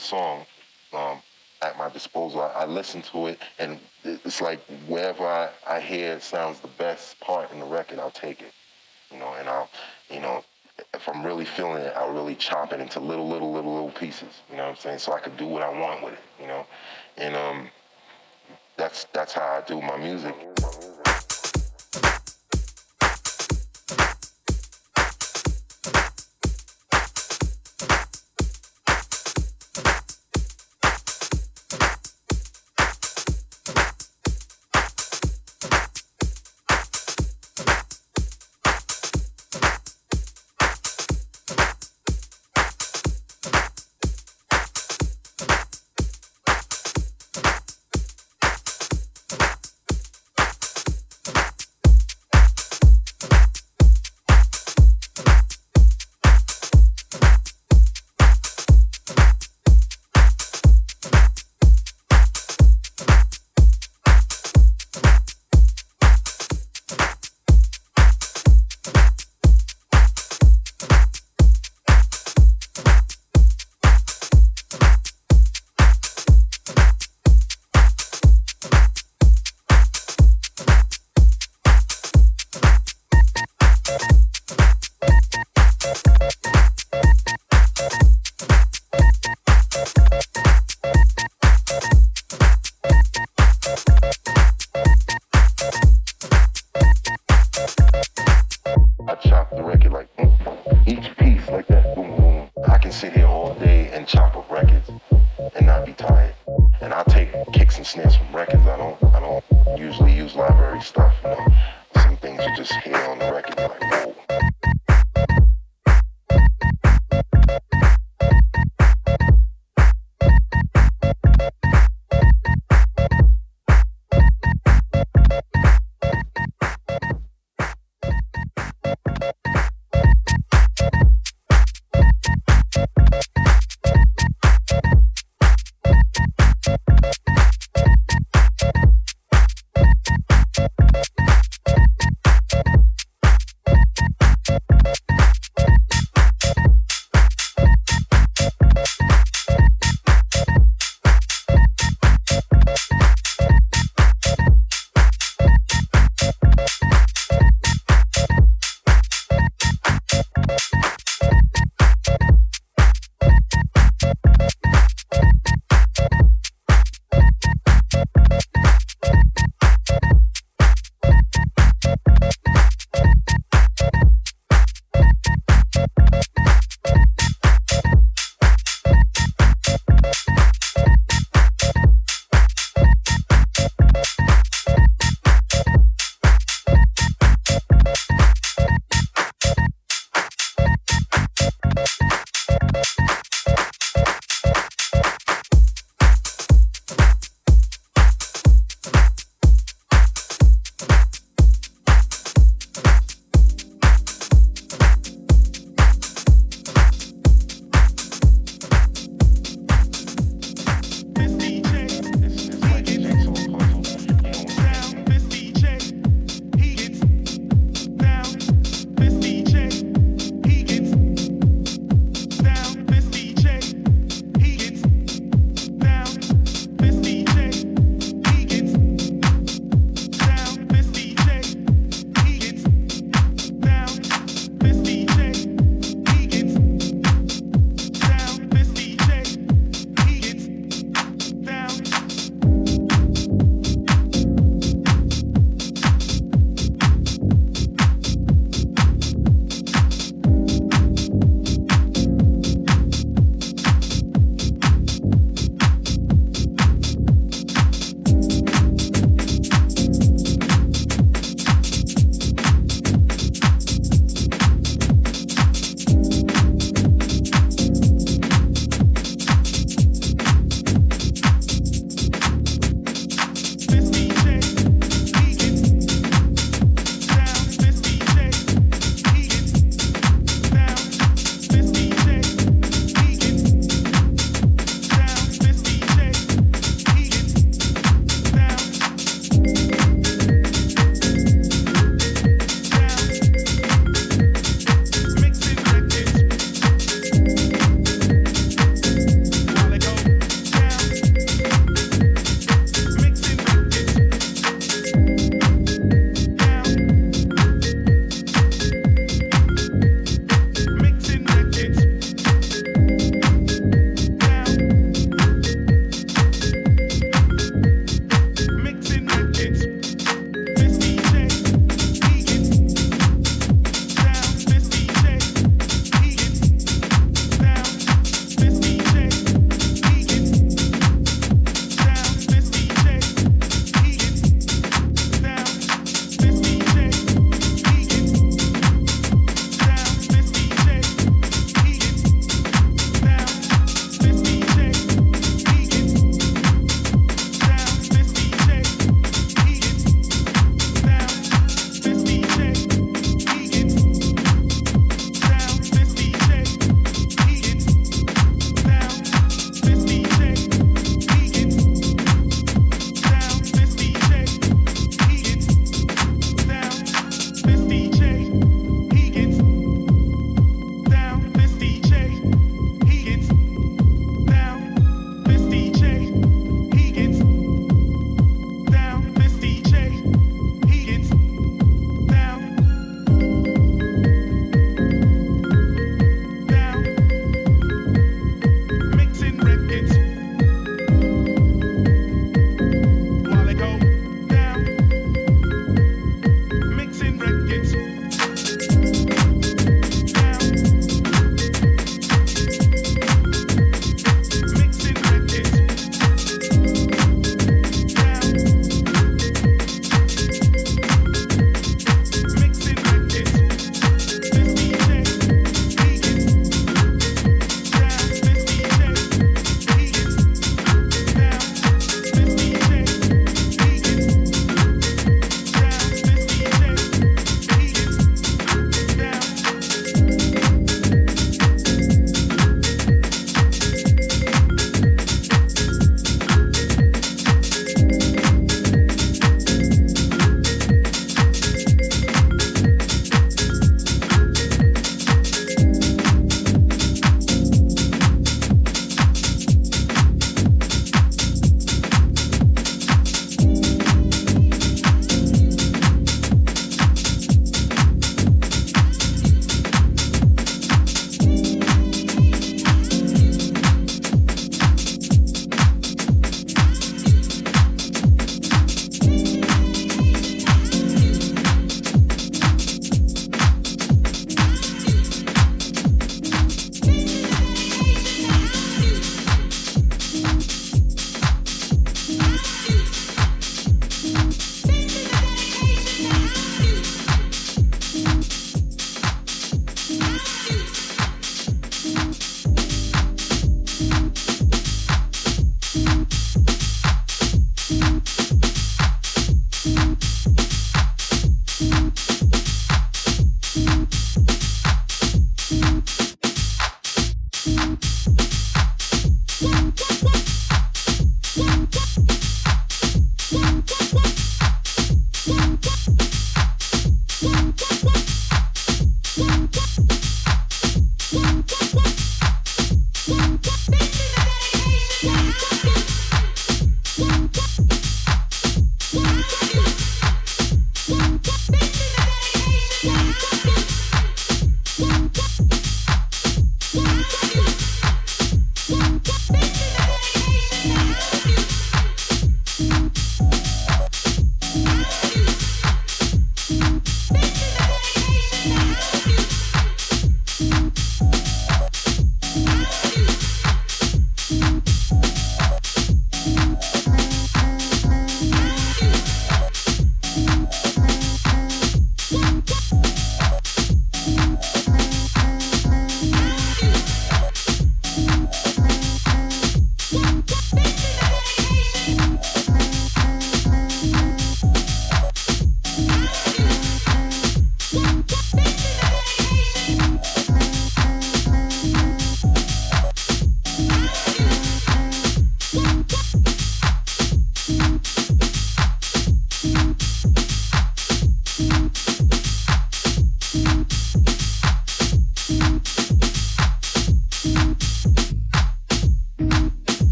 song um, at my disposal. I, I, listen to it, and it's like wherever I, I hear it sounds the best part in the record, I'll take it. You know, and I'll, you know, if I'm really feeling it, I'll really chop it into little, little, little, little pieces. You know what I'm saying? So I could do what I want with it. You know, and um, that's that's how I do my music.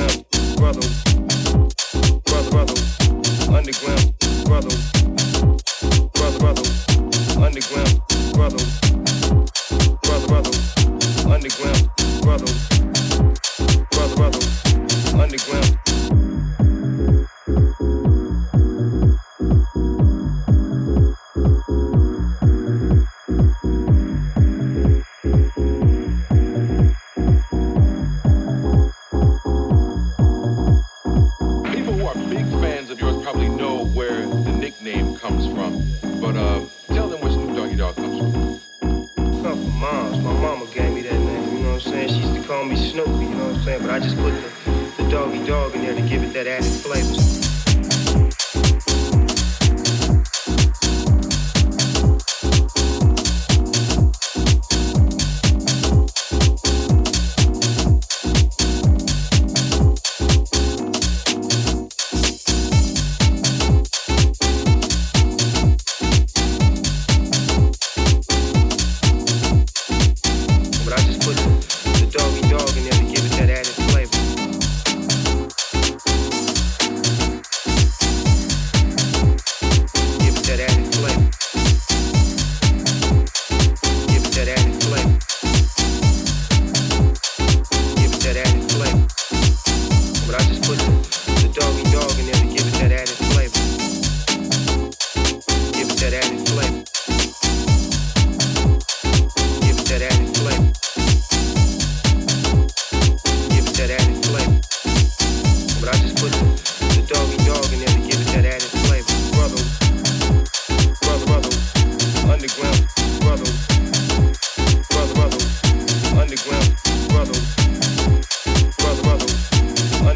underground brothers, brother brothers, underground brothers, brother brothers, underground brothers, brother brothers, underground brothers, brother brothers, underground. Brothers.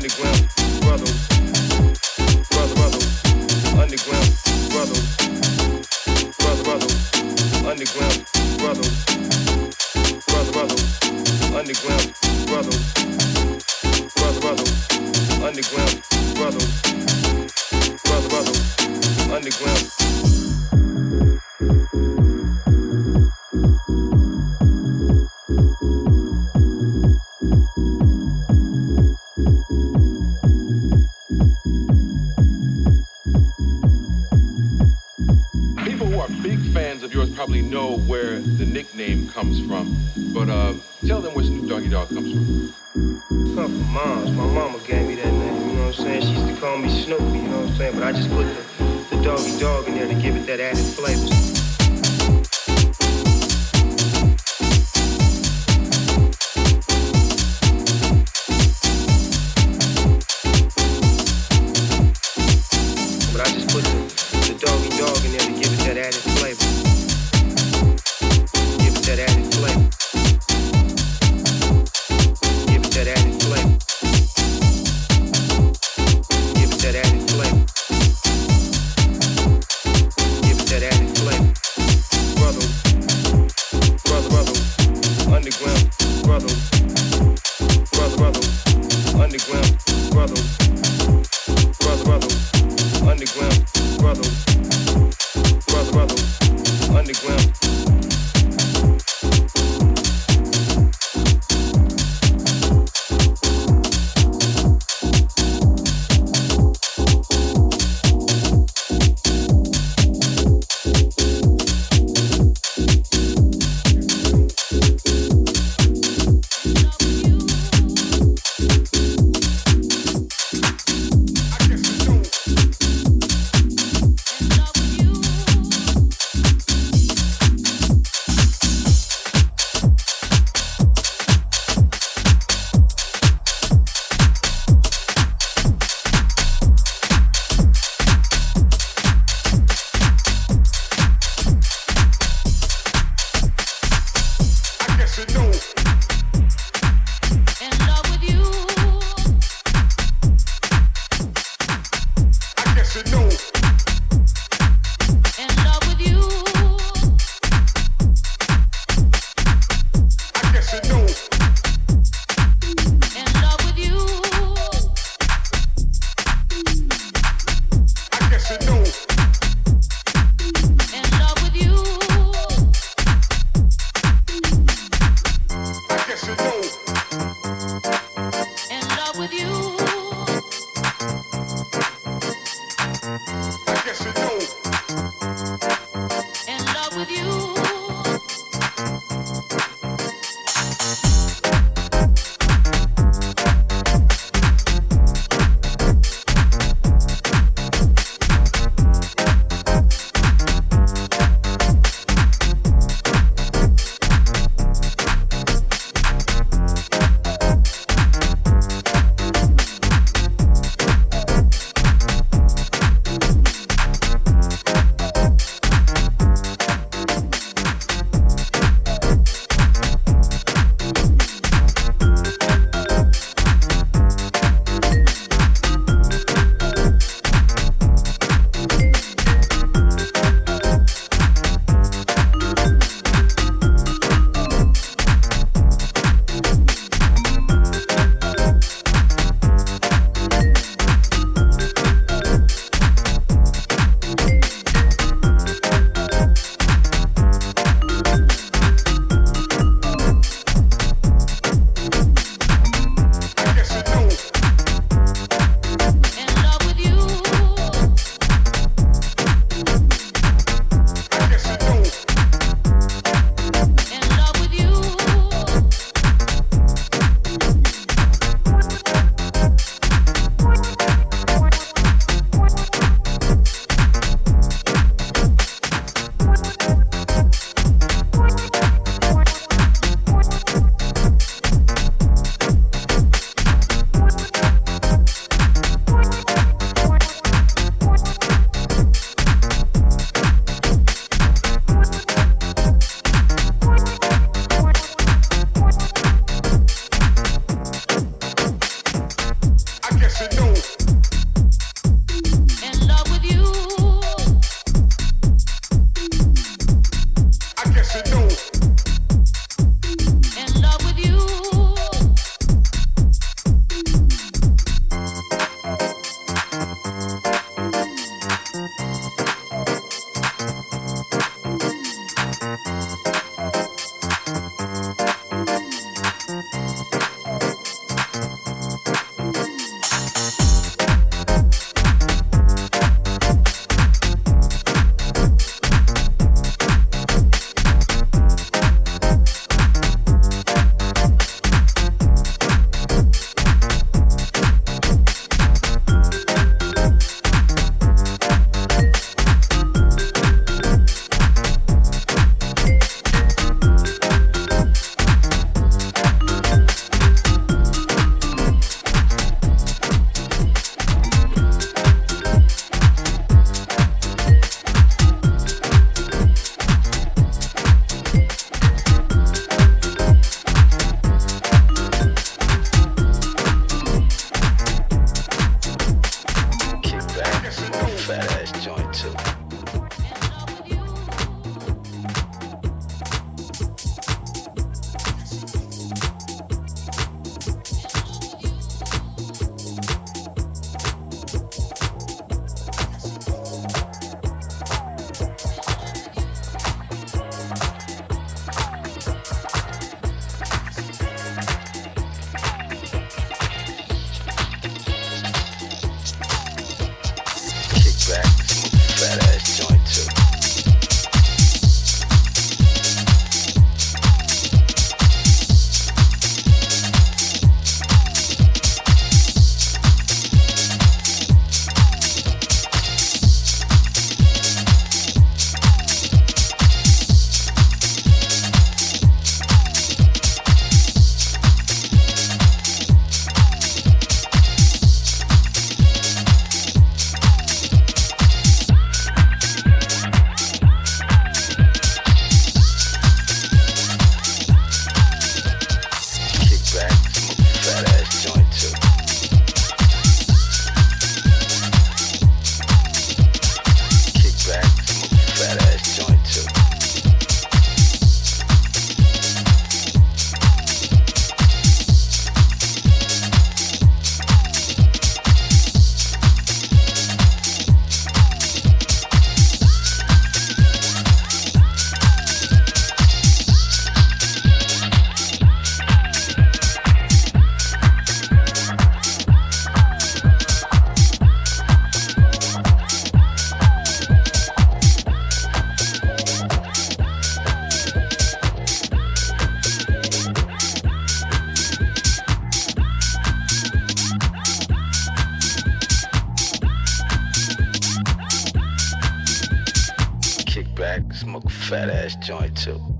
underground brothers. Ass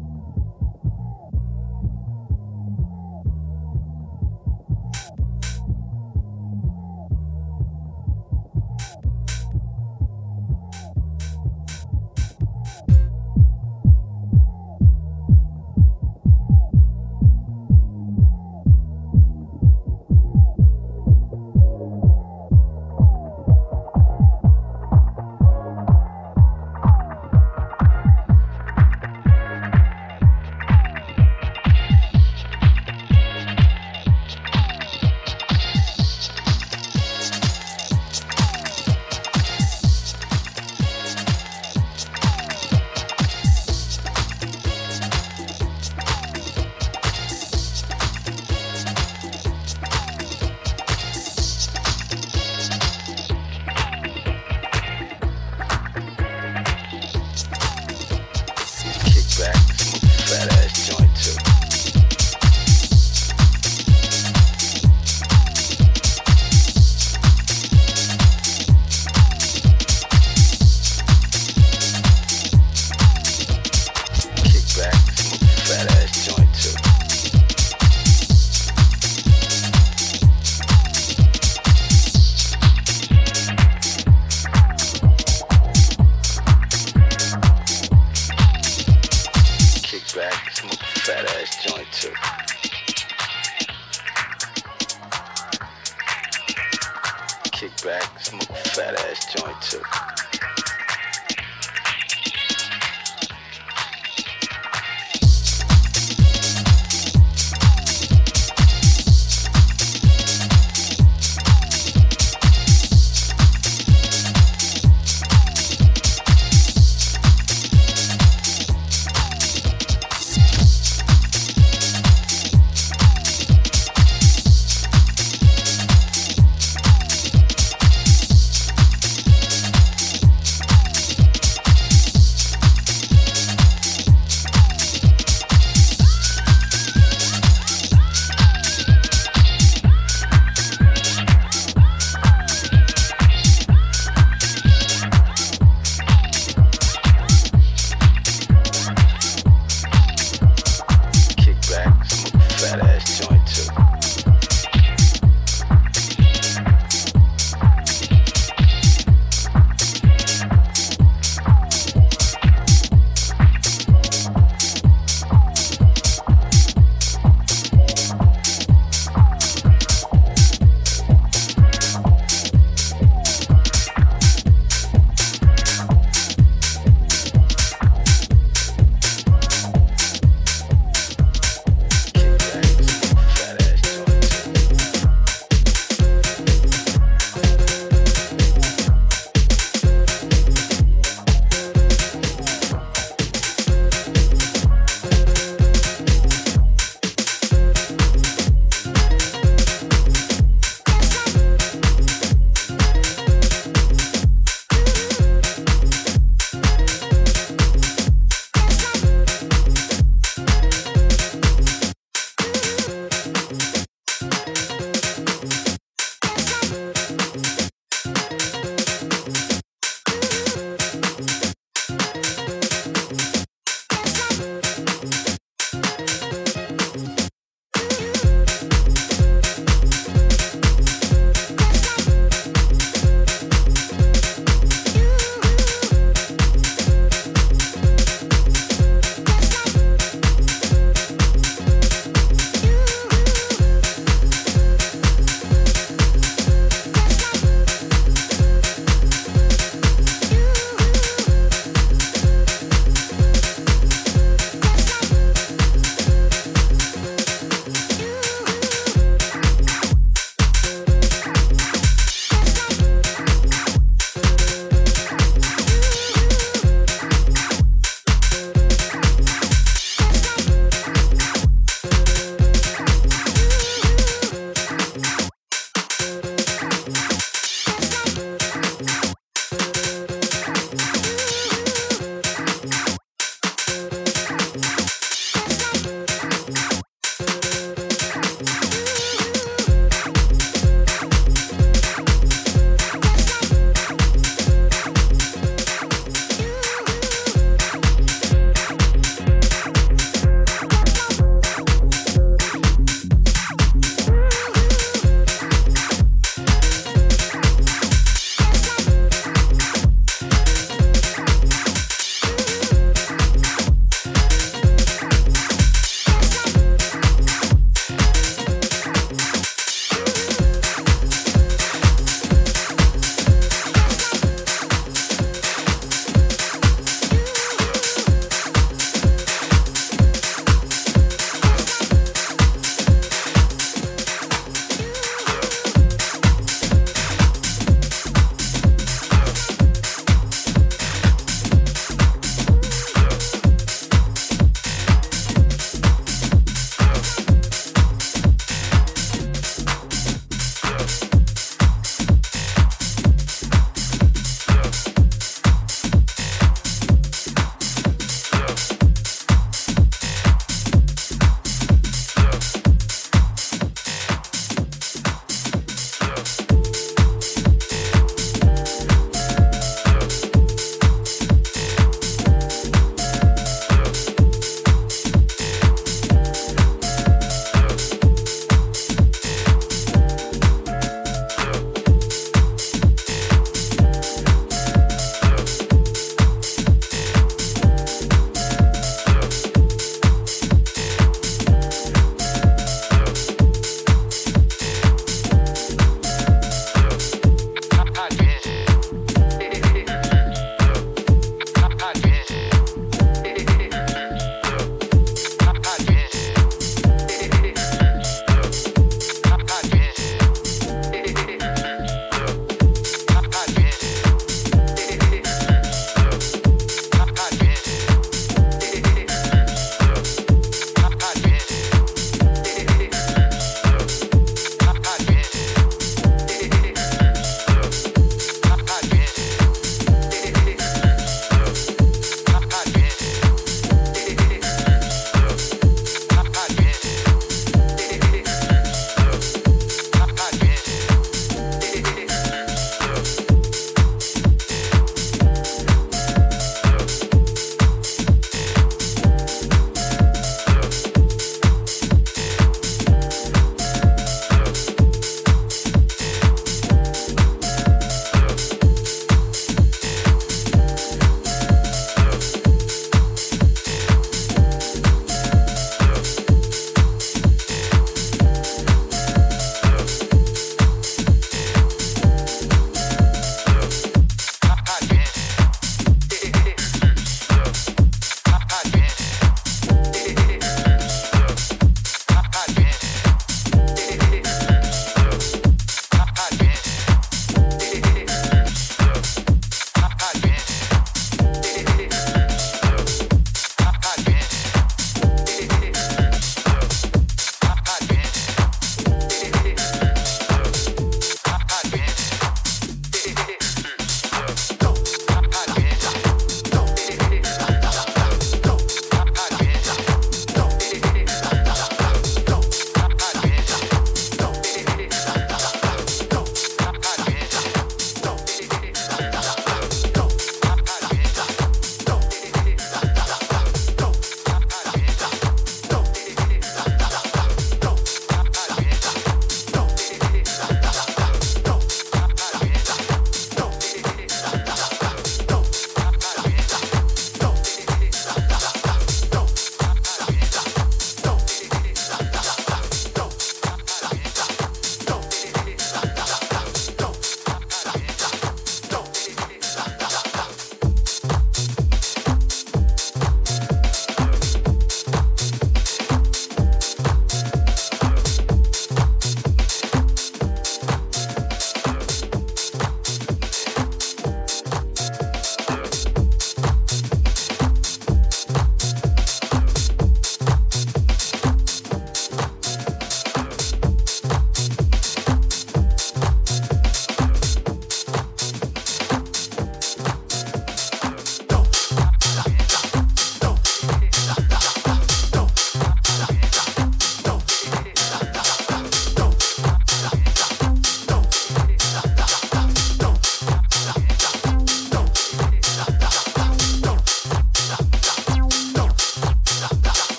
kick back, smoke a fat ass joint too.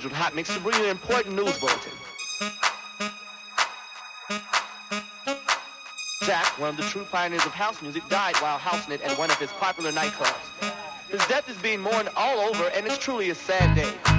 Scheduled hot mix to bring you an important news bulletin. Jack, one of the true pioneers of house music, died while housing it at one of his popular nightclubs. His death is being mourned all over, and it's truly a sad day.